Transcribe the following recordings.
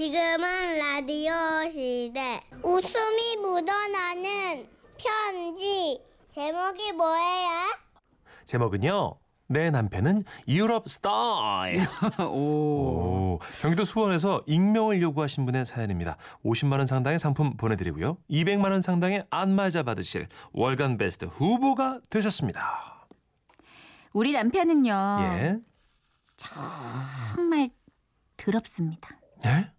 지금은 라디오 시대. 웃음이 묻어나는 편지. 제목이 뭐예요? 제목은요. 내 남편은 유럽 스타일. 오. 오, 경기도 수원에서 익명을 요구하신 분의 사연입니다. 50만 원 상당의 상품 보내드리고요. 200만 원 상당의 안마자 받으실 월간 베스트 후보가 되셨습니다. 우리 남편은요. 예. 정말 더럽습니다. 예?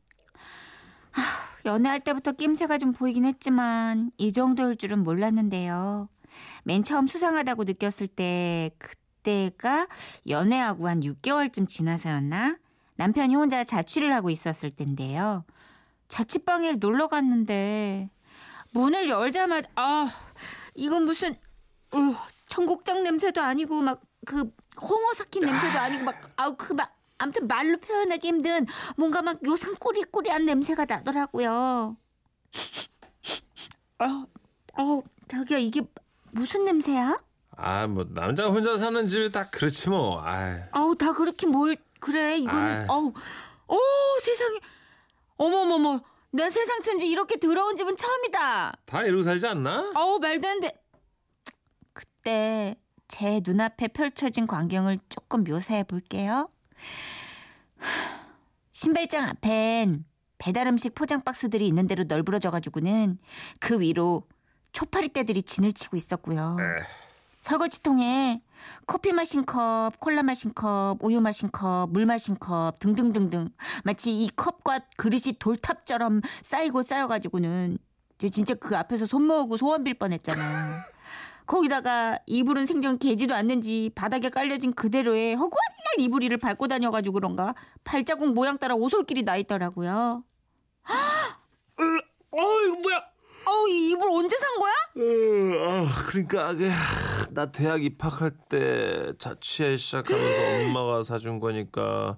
연애할 때부터 낌새가 좀 보이긴 했지만 이 정도일 줄은 몰랐는데요. 맨 처음 수상하다고 느꼈을 때 그때가 연애하고 한 6개월쯤 지나서였나? 남편이 혼자 자취를 하고 있었을 때인데요. 자취방에 놀러 갔는데 문을 열자마자 아 이건 무슨 어, 청국장 냄새도 아니고 막 그 홍어 삭힌 냄새도 아니고 막 아우 그막 아무튼 말로 표현하기 힘든 뭔가 막 요상 꾸리꾸리한 냄새가 나더라고요. 아, 어, 자기야 이게 무슨 냄새야? 아, 뭐 남자 혼자 사는 집이 딱 그렇지 뭐. 아, 아우 다 그렇게 뭘 그래 이건 아이. 어우 어 세상에 어머머머 내 세상 천지 이렇게 더러운 집은 처음이다. 다 이러고 살지 않나? 어우 말도 안 돼. 그때 제 눈앞에 펼쳐진 광경을 조금 묘사해 볼게요. 신발장 앞엔 배달 음식 포장 박스들이 있는 대로 널브러져 가지고는 그 위로 초파리떼들이 진을 치고 있었고요. 설거지통에 커피 마신 컵, 콜라 마신 컵, 우유 마신 컵, 물 마신 컵 등등등등 마치 이 컵과 그릇이 돌탑처럼 쌓이고 쌓여가지고는 저 진짜 그 앞에서 손 모으고 소원 빌 뻔했잖아요. 거기다가 이불은 생전 개지도 않는지 바닥에 깔려진 그대로의 허구한 날 이불이를 밟고 다녀가지고 그런가 발자국 모양 따라 오솔길이 나 있더라고요. 어, 이거 뭐야? 어우 이 이불 언제 산 거야? 아, 그러니까 그, 나 대학 입학할 때 자취해 시작하면서 엄마가 사준 거니까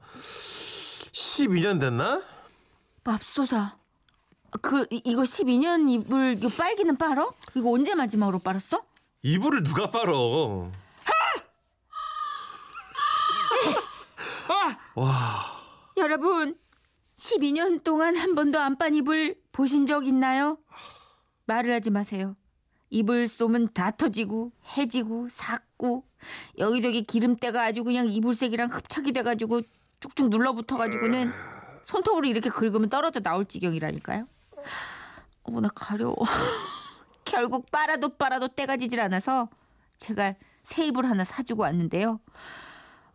12년 됐나? 맙소사. 그 이- 이거 12년 이불 이거 빨기는 빨어? 이거 언제 마지막으로 빨았어? 이불을 누가 빨어? 여러분 12년 동안 한 번도 안 빤 이불 보신 적 있나요? 말을 하지 마세요. 이불 쏘면 다 터지고 해지고 삭고 여기저기 기름때가 아주 그냥 이불색이랑 흡착이 돼가지고 쭉쭉 눌러붙어가지고는 손톱으로 이렇게 긁으면 떨어져 나올 지경이라니까요. 어머 나 가려워. 결국 빨아도 빨아도 때가 지질 않아서 제가 새 이불 하나 사주고 왔는데요.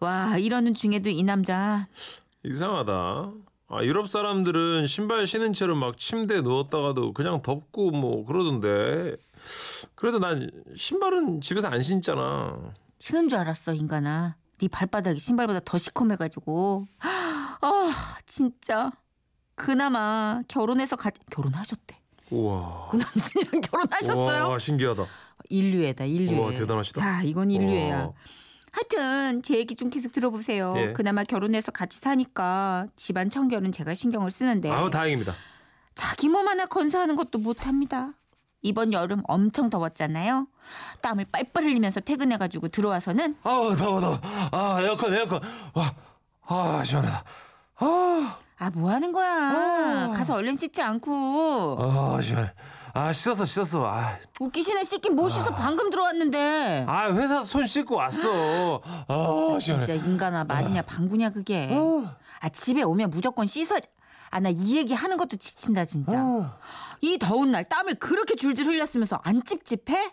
와 이러는 중에도 이 남자 이상하다. 아, 유럽 사람들은 신발 신은 채로 막 침대에 누웠다가도 그냥 덮고 뭐 그러던데. 그래도 난 신발은 집에서 안 신잖아. 신은 줄 알았어 인간아 네 발바닥이 신발보다 더 시커매가지고 아 진짜 그나마 결혼해서 가 결혼하셨대 우와. 그 남친이랑 결혼하셨어요 와, 신기하다. 인류애다 인류애 우와, 대단하시다. 야 이건 인류애야 와. 하여튼 제 얘기 좀 계속 들어보세요 예. 그나마 결혼해서 같이 사니까 집안 청결은 제가 신경을 쓰는데 아우, 다행입니다. 자기 몸 하나 건사하는 것도 못합니다. 이번 여름 엄청 더웠잖아요. 땀을 빨빨 흘리면서 퇴근해가지고 들어와서는 아우, 더워, 더워. 아, 에어컨, 에어컨. 와, 아, 시원하다. 아, 아 뭐 하는 거야? 아. 가서 얼른 씻지 않고 아, 시원해. 아, 씻었어, 씻었어. 아, 웃기시네 씻긴 못 씻어 방금 들어왔는데. 아 회사 손 씻고 왔어. 아, 시원해. 진짜 인간아 말이냐 방구냐 그게. 아 집에 오면 무조건 씻어. 아 나 이 얘기 하는 것도 지친다 진짜. 어. 이 더운 날 땀을 그렇게 줄줄 흘렸으면서 안 찝찝해?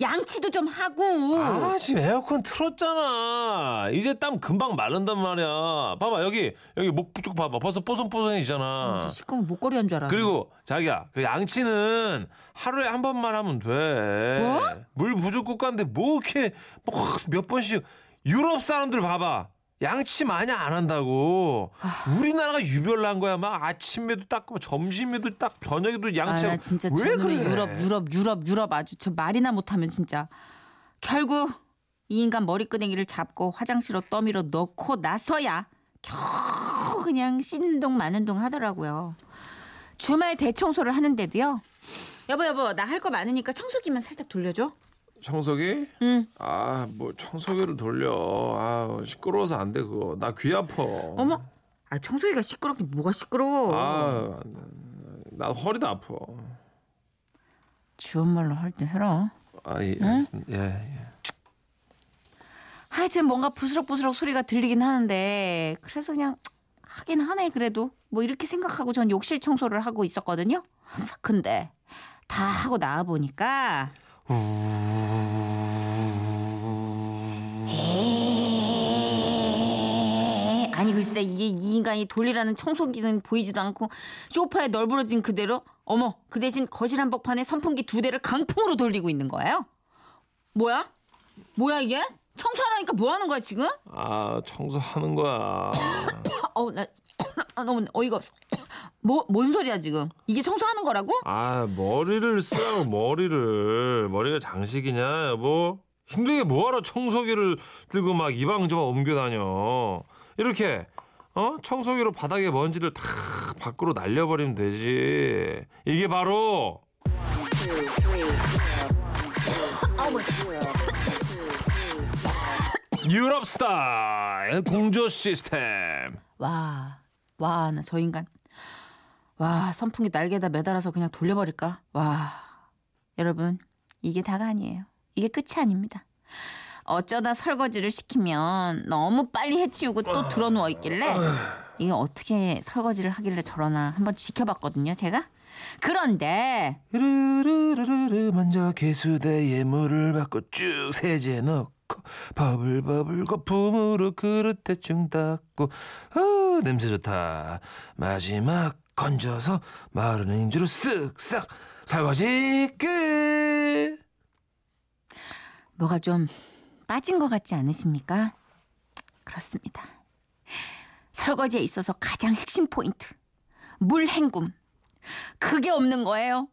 양치도 좀 하고. 아, 지금 에어컨 틀었잖아. 이제 땀 금방 마른단 말이야. 봐봐, 여기, 여기 목 쭉 봐봐. 벌써 뽀송뽀송해지잖아. 시커먼 목걸이 한 줄 알아. 그리고 자기야, 그 양치는 하루에 한 번만 하면 돼. 뭐? 물 부족 국가인데 뭐 이렇게 뭐몇 번씩 유럽 사람들 봐봐. 양치 많이 안 한다고. 우리나라가 유별난 거야. 막 아침에도 닦고 점심에도 딱 저녁에도 아, 양치하고. 나 진짜 왜 그래? 유럽, 유럽, 유럽, 유럽 아주 저 말이나 못하면 진짜 결국 이 인간 머리끄댕이를 잡고 화장실로 떠밀어 넣고 나서야 겨우 그냥 씻는 동 마는 동 하더라고요. 주말 대청소를 하는데도요. 여보 여보 나 할 거 많으니까 청소기만 살짝 돌려줘. 청소기? 응. 아, 뭐 청소기를 돌려. 아, 시끄러워서 안 돼 그거. 나 귀 아파. 어머 아 청소기가 시끄럽긴 뭐가 시끄러워. 아, 나 허리도 아파. 지원 말로 할 때 해라. 아, 예, 알겠습니다. 예, 예. 하여튼 뭔가 부스럭부스럭 소리가 들리긴 하는데 그래서 그냥 하긴 하네 그래도 뭐 이렇게 생각하고 전 욕실 청소를 하고 있었거든요. 근데 다 하고 나와 보니까 에이, 아니 글쎄 이게 이 인간이 돌리라는 청소기는 보이지도 않고 소파에 널브러진 그대로 어머 그 대신 거실 한복판에 선풍기 두 대를 강풍으로 돌리고 있는 거예요. 뭐야? 뭐야 이게? 청소하라니까 뭐 하는 거야 지금? 아, 청소하는 거야. 어우 나 아, 너무 어이가 없어. 뭐 뭔 소리야 지금? 이게 청소하는 거라고? 아, 머리를 쓰라고 머리를. 머리가 장식이냐, 여보? 힘들게 뭐하러 청소기를 들고 막 이방저방 옮겨 다녀. 이렇게 어? 청소기로 바닥에 먼지를 다 밖으로 날려버리면 되지. 이게 바로 유럽 스타일 공조 시스템. 와, 와, 나 저 인간. 와, 선풍기 날개에다 매달아서 그냥 돌려버릴까? 와, 여러분, 이게 다가 아니에요. 이게 끝이 아닙니다. 어쩌다 설거지를 시키면 너무 빨리 해치우고 또 들어 누워 있길래 이게 어떻게 설거지를 하길래 저러나 한번 지켜봤거든요, 제가. 그런데 르르르르르 먼저 개수대에 물을 받고 쭉 세제 넣고 버블버블 거품으로 그릇 대충 닦고 어 냄새 좋다 마지막 건져서 마른 행주로 쓱싹 설거지 끝 뭐가 좀 빠진 것 같지 않으십니까? 그렇습니다. 설거지에 있어서 가장 핵심 포인트. 물 헹굼. 그게 없는 거예요.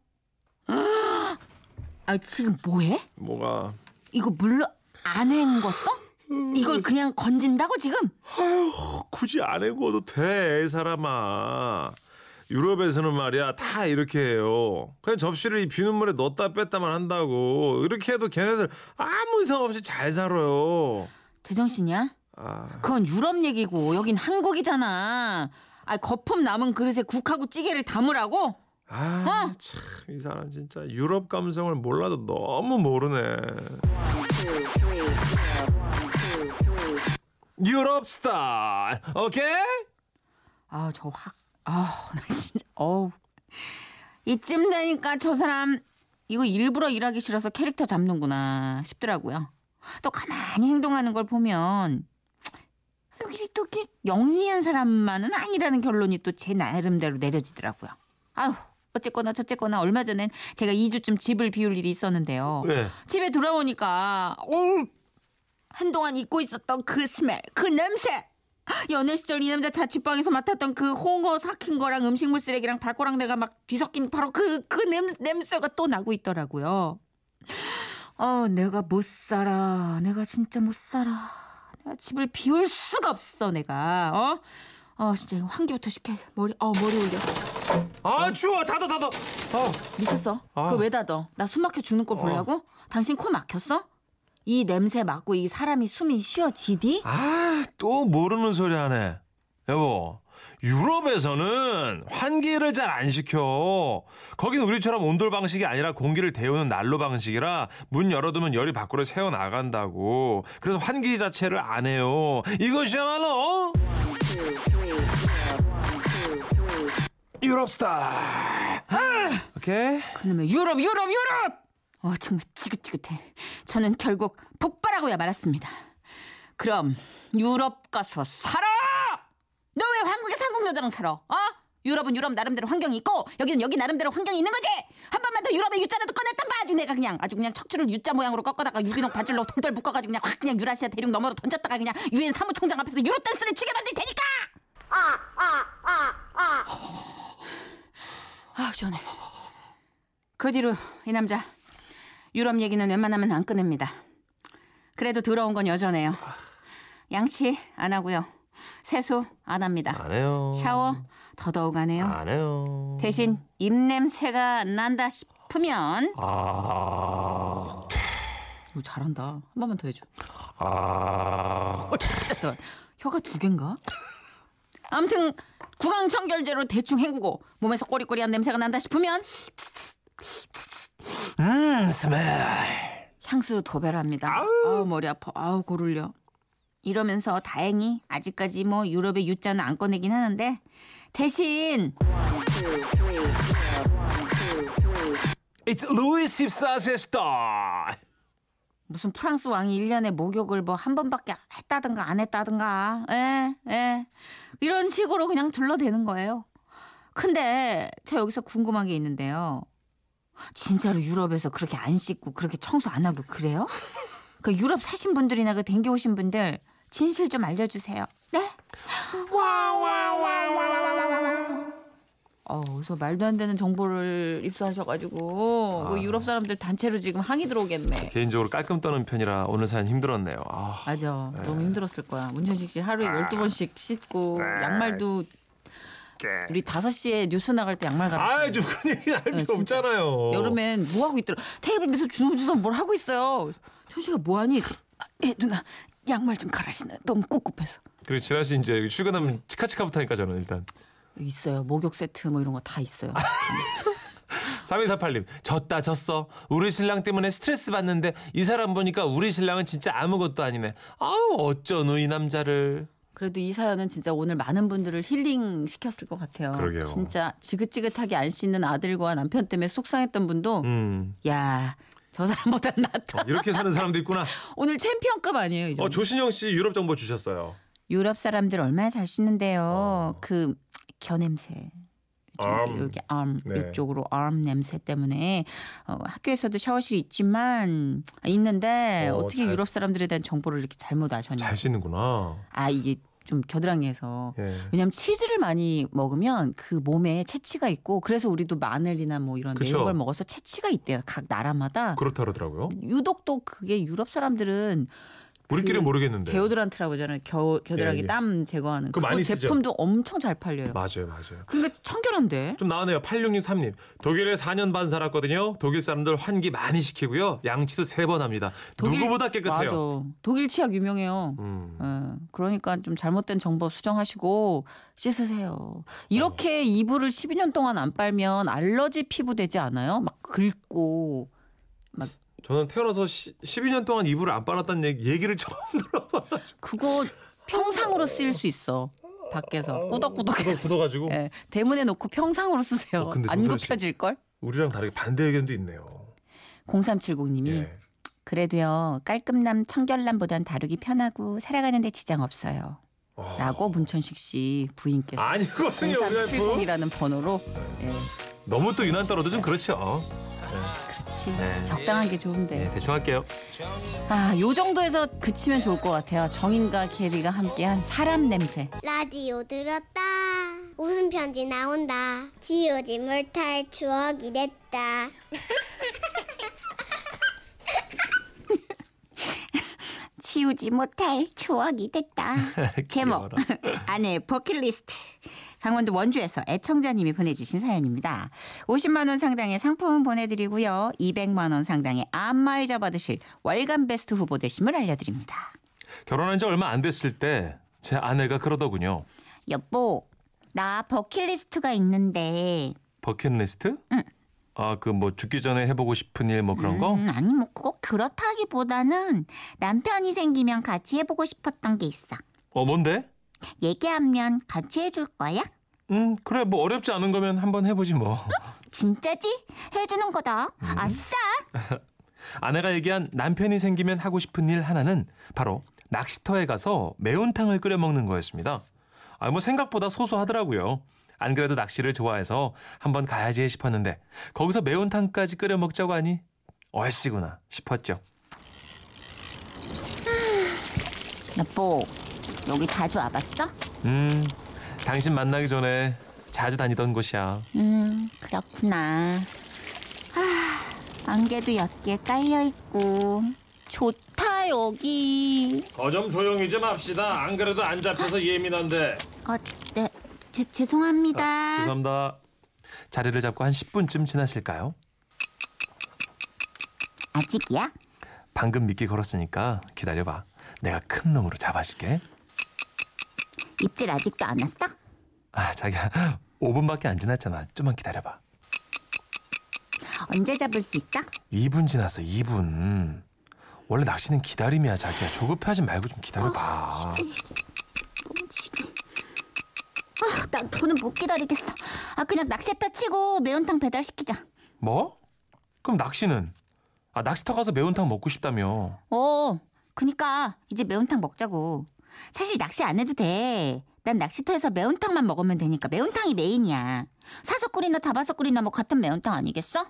아, 지금 뭐해? 뭐가 이거 물로 안 헹궜어? 이걸 그냥 건진다고 지금? 굳이 안 해고도 돼 사람아 유럽에서는 말이야 다 이렇게 해요 그냥 접시를 이 비눗물에 넣었다 뺐다만 한다고 이렇게 해도 걔네들 아무 이상 없이 잘 살아요 제정신이야? 아. 그건 유럽 얘기고 여긴 한국이잖아. 아, 거품 남은 그릇에 국하고 찌개를 담으라고? 아, 참, 이 사람 진짜 유럽 감성을 몰라도 너무 모르네. 유럽 스타일, 오케이? 아, 저 확, 아, 나 진짜, 어우. 이쯤 되니까 저 사람, 이거 일부러 일하기 싫어서 캐릭터 잡는구나 싶더라고요. 또 가만히 행동하는 걸 보면, 또 이렇게 또 이렇게 영리한 사람만은 아니라는 결론이 또 제 나름대로 내려지더라고요. 아휴, 어쨌거나 저쨌거나 얼마 전엔 제가 2주쯤 집을 비울 일이 있었는데요. 왜? 집에 돌아오니까 어우, 한동안 잊고 있었던 그 스멜, 그 냄새. 연애 시절 이 남자 자취방에서 맡았던 그 홍어 삭힌 거랑 음식물 쓰레기랑 발꼬랑 내가 막 뒤섞인 바로 그, 그 냄, 냄새가 또 나고 있더라고요. 어, 내가 못 살아. 내가 진짜 못 살아. 내가 집을 비울 수가 없어, 내가. 어? 어, 진짜 이거 환기부터 시켜. 머리, 어, 머리 올려. 아, 추워. 닫아, 닫아. 어. 미쳤어? 아. 그거 왜 닫어? 나 숨 막혀 죽는 걸 보려고? 당신 코 막혔어? 이 냄새 맡고 이 사람이 숨이 쉬어지디? 아, 또 모르는 소리 하네. 여보, 유럽에서는 환기를 잘 안 시켜. 거긴 우리처럼 온돌 방식이 아니라 공기를 데우는 난로 방식이라 문 열어두면 열이 밖으로 새어 나간다고. 그래서 환기 자체를 안 해요. 이것이야말로 어? 유럽 스타일. 오케이. 그놈의 유럽 유럽 유럽! 어 정말 지긋지긋해. 저는 결국 폭발하고야 말았습니다. 그럼 유럽 가서 살아! 너 왜 한국에서 한국 여자랑 살아? 어? 유럽은 유럽 나름대로 환경이 있고 여기는 여기 나름대로 환경이 있는 거지. 한 번만 더 유럽의 유자라도 꺼냈단 봐. 아주 내가 그냥 아주 그냥 척추를 유자 모양으로 꺾어다가 유기농 바질로 돌돌 묶어가지고 그냥 확 그냥 유라시아 대륙 너머로 던졌다가 그냥 유엔 사무총장 앞에서 유로 댄스를 추게 만들 테니까. 아 시원해. 그 뒤로 이 남자 유럽 얘기는 웬만하면 안 꺼냅니다. 그래도 들어온 건 여전해요. 양치 안 하고요. 세수 안 합니다. 안 해요. 샤워 더더욱 안 해요. 안 해요. 대신 입냄새가 난다 싶으면 아. 이거 잘한다. 한 번만 더 해줘. 아. 어, 진짜 저 혀가 두 개인가? 아무튼 구강 청결제로 대충 헹구고 몸에서 꼬리꼬리한 냄새가 난다 싶으면 음, 스멜. 향수로 도배를 합니다. 아우 머리 아파. 아우 고를려. 이러면서 다행히 아직까지 뭐 유럽의 유자는 안 꺼내긴 하는데 대신 It's Louis 14세 스타일. 무슨 프랑스 왕이 1년에 목욕을 뭐 한 번밖에 했다든가 안 했다든가 예, 예. 이런 식으로 그냥 둘러대는 거예요. 근데 저 여기서 궁금한 게 있는데요. 진짜로 유럽에서 그렇게 안 씻고 그렇게 청소 안 하고 그래요? 그 유럽 사신 분들이나 그 댕겨 오신 분들 진실 좀 알려주세요. 네? 어, 그래서 말도 안 되는 정보를 입수하셔가지고 그 아. 유럽 사람들 단체로 지금 항의 들어오겠네. 개인적으로 깔끔 떠는 편이라 오늘 사연 힘들었네요. 아, 맞아. 너무 힘들었을 거야. 문천식 씨 하루에 12 번씩 씻고 양말도 우리 5시에 뉴스 나갈 때 양말 갈았어요. 아, 좀 그런 얘기 할 필요 진짜. 없잖아요. 여름엔 뭐 하고 있더라. 테이블 밑에서 주섬주섬 뭘 하고 있어요. 현씨가 뭐 하니? 아, 예, 누나 양말 좀 갈아 신어. 너무 꿉꿉해서. 그리고 지라 씨 이제 출근하면 치카치카부터 하니까 저는 일단 있어요. 목욕 세트 뭐 이런 거 다 있어요. 3248님 졌다 졌어 우리 신랑 때문에 스트레스 받는데 이 사람 보니까 우리 신랑은 진짜 아무것도 아니네 아우 어쩌노 이 남자를 그래도 이 사연은 진짜 오늘 많은 분들을 힐링 시켰을 것 같아요. 그러게요. 진짜 지긋지긋하게 안 씻는 아들과 남편 때문에 속상했던 분도 음 야, 저 사람보단 낫다. 이렇게 사는 사람도 있구나 오늘 챔피언급 아니에요. 어 조신영 씨 유럽 정보 주셨어요 유럽 사람들 얼마나 잘 씻는데요. 어. 그 겨냄새. 좀 여기 arm 네. 이쪽으로 arm 냄새 때문에 어, 학교에서도 샤워실이 있지만 있는데 어, 어, 떻게 잘- 유럽 사람들에 대한 정보를 이렇게 잘못 아셨냐? 잘 씻는구나 아 이게 좀 겨드랑이에서 예. 왜냐하면 치즈를 많이 먹으면 그 몸에 채취가 있고 그래서 우리도 마늘이나 뭐 이런 그쵸. 매운 걸 먹어서 채취가 있대요. 각 나라마다. 그렇다 그러더라고요 유독 또 그게 유럽 사람들은 우리끼리 그 모르겠는데 데오드란트라고 하잖아요. 겨, 겨드랑이 예, 예. 땀 제거하는 그거 많이 쓰죠. 제품도 엄청 잘 팔려요. 맞아요 맞아요 그러니까 청결한데. 좀 나오네요 8663님 독일에 4년 반 살았거든요 독일 사람들 환기 많이 시키고요 양치도 세번 합니다 누구보다 깨끗해요 맞아. 독일 치약 유명해요. 음. 예, 그러니까 좀 잘못된 정보 수정하시고 씻으세요. 이렇게 이불을 12년 동안 안 빨면 알러지 피부 되지 않아요? 막 긁고 막 저는 태어나서 시, 12년 동안 이불을 안 빨았다는 얘기, 얘기를 처음 들어봐 그거 평상으로 쓰일 수 있어. 밖에서 꾸덕꾸덕. 굳어, 굳어가지고 예, 대문에 놓고 평상으로 쓰세요. 어, 안 굽혀질 걸? 우리랑 다르게 반대 의견도 있네요 0370님이 예. 그래도요 깔끔남 청결남보단 다루기 편하고 살아가는데 지장 없어요. 어. 라고 문천식 씨 부인께서 아니거든요 그냥 뭐. 0370이라는 번호로 예, 너무 또 유난 떨어도 좀 그렇죠 그렇지 네. 적당한 게 좋은데 네, 대충 할게요 아 요 정도에서 그치면 좋을 것 같아요. 정인과 캐리가 함께한 사람 냄새. 라디오 들었다. 웃음 편지 나온다. 지우지 못할 추억이 됐다. 치우지 못할 추억이 됐다. 제목 아내 버킷리스트. 강원도 원주에서 애청자님이 보내주신 사연입니다. 50만 원 상당의 상품 보내드리고요. 200만 원 상당의 안마의자 받으실 월간 베스트 후보 되심을 알려드립니다. 결혼한 지 얼마 안 됐을 때 제 아내가 그러더군요 여보, 나 버킷리스트가 있는데. 버킷리스트? 응. 아 그 뭐 죽기 전에 해보고 싶은 일 뭐 그런 거? 음, 아니 뭐 꼭 그렇다기보다는 남편이 생기면 같이 해보고 싶었던 게 있어. 어 뭔데? 얘기하면 같이 해줄 거야? 음 그래 뭐 어렵지 않은 거면 한번 해보지 뭐 진짜지? 해주는 거다. 음. 아싸! 아내가 얘기한 남편이 생기면 하고 싶은 일 하나는 바로 낚시터에 가서 매운탕을 끓여 먹는 거였습니다. 아, 뭐 생각보다 소소하더라고요. 안 그래도 낚시를 좋아해서 한번 가야지 싶었는데 거기서 매운탕까지 끓여 먹자고 하니 얼씨구나 싶었죠. 여보, 여기 자주 와봤어? 음, 당신 만나기 전에 자주 다니던 곳이야. 음, 그렇구나. 아, 안개도 옅게 깔려 있고. 좋다, 여기. 어좀 조용히 좀 합시다. 안 그래도 안 잡혀서 예민한데. 어, 네, 제, 죄송합니다. 죄송합니다. 자리를 잡고 한 10분쯤 지났을까요? 아직이야? 방금 미끼 걸었으니까 기다려봐. 내가 큰 놈으로 잡아줄게. 입질 아직도 안 왔어? 아, 자기야. 5분밖에 안 지났잖아. 좀만 기다려봐. 언제 잡을 수 있어? 2분 지났어. 2분. 원래 낚시는 기다림이야, 자기야. 조급해하지 말고 좀 기다려봐. 너무 지게. 아, 나 더는 못 기다리겠어. 아, 그냥 낚시터 치고 매운탕 배달시키자. 뭐? 그럼 낚시는? 아, 낚시터 가서 매운탕 먹고 싶다며. 어, 그니까 이제 매운탕 먹자고. 사실 낚시 안 해도 돼. 난 낚시터에서 매운탕만 먹으면 되니까 매운탕이 메인이야. 사서 끓이나 잡아서 끓이나 뭐 같은 매운탕 아니겠어?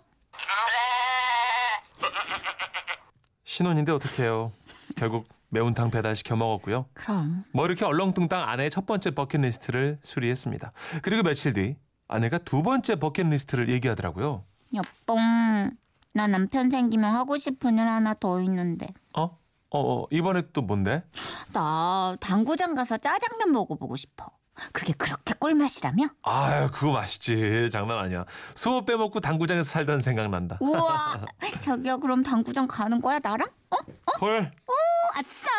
신혼인데 어떡해요. 결국 매운탕 배달시켜 먹었고요. 그럼. 뭐 이렇게 얼렁뚱땅 아내의 첫 번째 버킷리스트를 수리했습니다. 그리고 며칠 뒤 아내가 두 번째 버킷리스트를 얘기하더라고요. 여뽕, 나 남편 생기면 하고 싶은 일 하나 더 있는데. 어? 어, 어 이번에 또 뭔데? 나 당구장 가서 짜장면 먹어보고 싶어. 그게 그렇게 꿀맛이라며? 아유 그거 맛있지. 장난 아니야. 수업 빼먹고 당구장에서 살던 생각난다. 우와, 저기요, 그럼 당구장 가는 거야, 나랑? 어? 헐. 오, 아싸!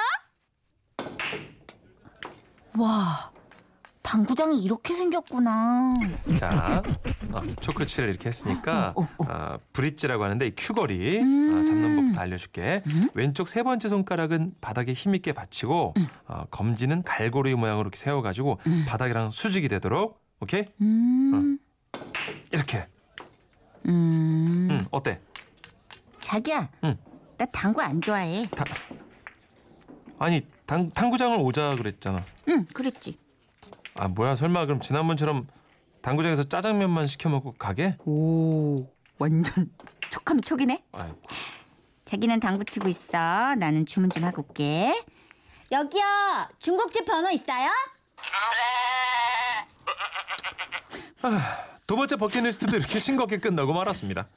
와, 당구장이 이렇게 생겼구나. 자, 어, 초코치를 이렇게 했으니까 어, 어, 어. 아, 브릿지라고 하는데 이 큐거리 음. 아, 잡는 법부터 알려줄게. 왼쪽 세 번째 손가락은 바닥에 힘있게 받치고 음. 어, 검지는 갈고리 모양으로 이렇게 세워가지고 바닥이랑 수직이 되도록 오케이 음, 이렇게. 음. 응, 어때? 자기야, 응. 나 당구 안 좋아해. 아니 당, 당구장을 오자 그랬잖아. 응, 그랬지. 아 뭐야 설마 그럼 지난번처럼 당구장에서 짜장면만 시켜 먹고 가게? 오, 완전 척하면 척이네. 아이고. 자기는 당구 치고 있어. 나는 주문 좀 하고 올게. 여기요, 중국집 번호 있어요? 두 번째 버킷리스트도 이렇게 싱겁게 끝나고 말았습니다.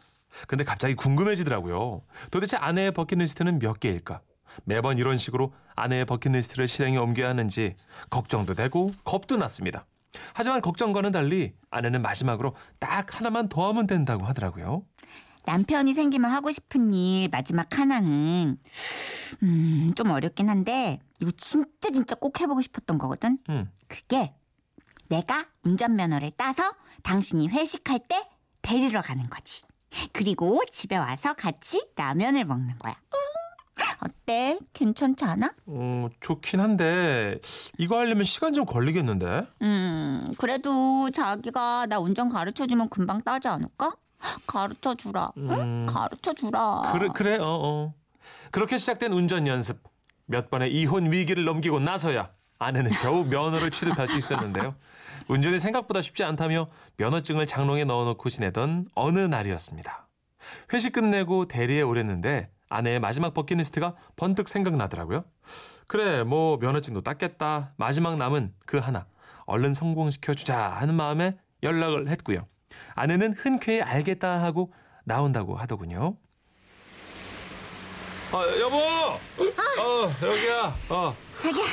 근데 갑자기 궁금해지더라고요. 도대체 아내의 버킷리스트는 몇 개일까? 매번 이런 식으로 아내의 버킷리스트를 실행에 옮겨야 하는지 걱정도 되고 겁도 났습니다. 하지만 걱정과는 달리 아내는 마지막으로 딱 하나만 더 하면 된다고 하더라고요. 남편이 생기면 하고 싶은 일 마지막 하나는 음, 좀 어렵긴 한데 이거 진짜 진짜 꼭 해보고 싶었던 거거든. 음. 그게 내가 운전면허를 따서 당신이 회식할 때 데리러 가는 거지. 그리고 집에 와서 같이 라면을 먹는 거야. 어때? 괜찮지 않아? 어, 좋긴 한데 이거 하려면 시간 좀 걸리겠는데? 음, 그래도 자기가 나 운전 가르쳐 주면 금방 따지 않을까? 가르쳐 주라. 응? 음. 가르쳐 주라. 그래 그래 어 어. 그렇게 시작된 운전 연습 몇 번의 이혼 위기를 넘기고 나서야 아내는 겨우 면허를 취득할 수 있었는데요. 운전이 생각보다 쉽지 않다며 면허증을 장롱에 넣어놓고 지내던 어느 날이었습니다. 회식 끝내고 대리에 오랬는데 아내의 마지막 버킷리스트가 번뜩 생각나더라고요. 그래 뭐 면허증도 땄겠다. 마지막 남은 그 하나 얼른 성공시켜 주자 하는 마음에 연락을 했고요. 아내는 흔쾌히 알겠다 하고 나온다고 하더군요. 어, 여보! 어, 여기야. 어, 자기야,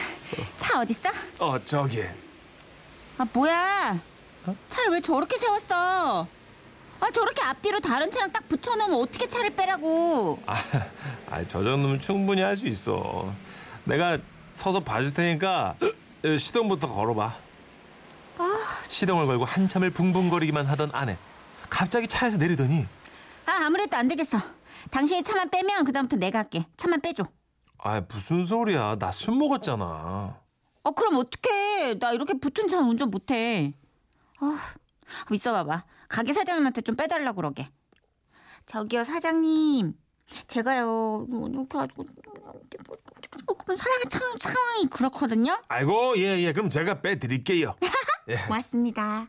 차 어딨어? 어, 저기. 아, 뭐야? 차를 왜 저렇게 세웠어? 아, 저렇게 앞뒤로 다른 차랑 딱 붙여놓으면 어떻게 차를 빼라고? 아, 아, 저 정도면 충분히 할 수 있어. 내가 서서 봐줄 테니까 어, 시동부터 걸어봐. 시동을 걸고 한참을 붕붕거리기만 하던 아내. 갑자기 차에서 내리더니 아, 아무래도 안 되겠어. 당신이 차만 빼면 그다음부터 내가 할게. 차만 빼줘. 아 무슨 소리야 나 술 먹었잖아 어, 그럼 어떡해. 나 이렇게 붙은 차는 운전 못해. 아, 있어 봐봐. 가게 사장님한테 좀 빼달라고 그러게. 저기요, 사장님. 제가요, 뭐 이렇게 가지고 조금 사랑의 상- 상황이 그렇거든요. 아이고 예예 그럼 제가 빼드릴게요 예. 고맙습니다.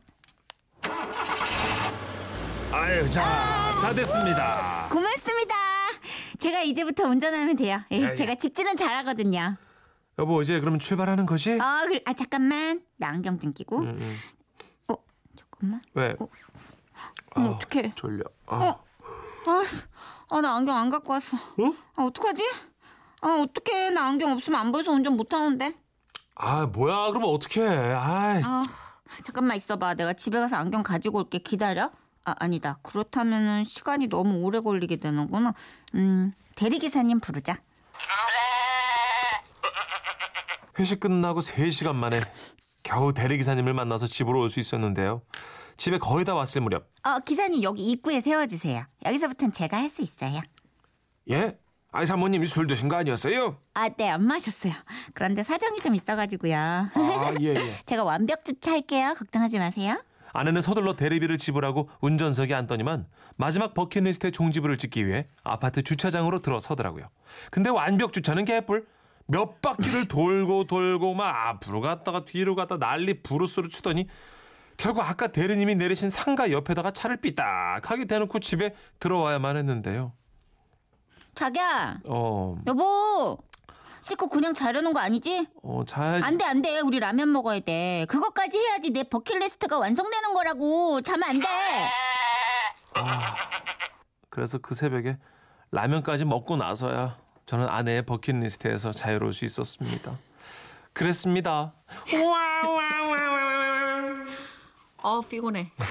아유 자다 됐습니다 고맙습니다. 제가 이제부터 운전하면 돼요. 예, 야, 야. 제가 집지는 잘하거든요. 여보 이제 그럼 출발하는 거지? 아, 그, 아 잠깐만. 나 안경 좀 끼고. 음, 음. 어, 잠깐만. 왜? 어. 아, 어떡해. 졸려 아, 어. 아, 아, 나 안경 안 갖고 왔어. 어? 아, 어떡하지? 아, 어떡해. 나 안경 없으면 안 보여서 운전 못 하는데. 아 뭐야 그러면 어떡해 아이 아, 잠깐만 있어봐. 내가 집에 가서 안경 가지고 올게. 기다려. 아, 아니다. 그렇다면은 시간이 너무 오래 걸리게 되는구나. 음, 대리기사님 부르자. 회식 끝나고 3시간 만에 겨우 대리기사님을 만나서 집으로 올 수 있었는데요. 집에 거의 다 왔을 무렵 어, 기사님 여기 입구에 세워주세요. 여기서부터는 제가 할 수 있어요. 예? 아이 사모님 술 드신 거 아니었어요? 아, 네, 안 마셨어요. 그런데 사정이 좀 있어가지고요. 아 예, 예. 제가 완벽 주차할게요. 걱정하지 마세요. 아내는 서둘러 대리비를 지불하고 운전석에 앉더니만 마지막 버킷리스트의 종지부를 찍기 위해 아파트 주차장으로 들어서더라고요. 근데 완벽 주차는 개뿔. 몇 바퀴를 돌고 돌고 막 앞으로 갔다가 뒤로 갔다 난리 부르스를 추더니 결국 아까 대리님이 내리신 상가 옆에다가 차를 삐딱하게 대놓고 집에 들어와야만 했는데요. 자기야, 어, 여보. 씻고 그냥 자려는 거 아니지? 어, 잘. 안 돼, 안 돼. 우리 라면 먹어야 돼. 그것까지 해야지 내 버킷리스트가 완성되는 거라고. 자면 안 돼. 그래서 그 새벽에 라면까지 먹고 나서야 저는 아내의 버킷리스트에서 자유로울 수 있었습니다. 그랬습니다. 어, 피곤해.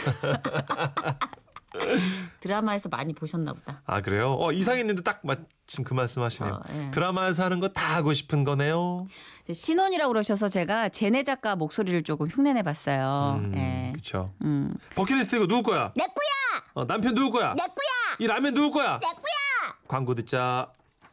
드라마에서 많이 보셨나 보다. 아 그래요? 어 이상했는데 딱 마침 그 말씀하시네요. 어, 예. 드라마에서 하는 거 다 하고 싶은 거네요. 신혼이라고 그러셔서 제가 제네 작가 목소리를 조금 흉내내 봤어요. 음, 예. 그렇죠. 음. 버킷리스트 이거 누구 거야? 내 꾸야 어, 남편 누구 거야? 내 꾸야 이 라면 누구 거야? 내 꾸야 광고 듣자.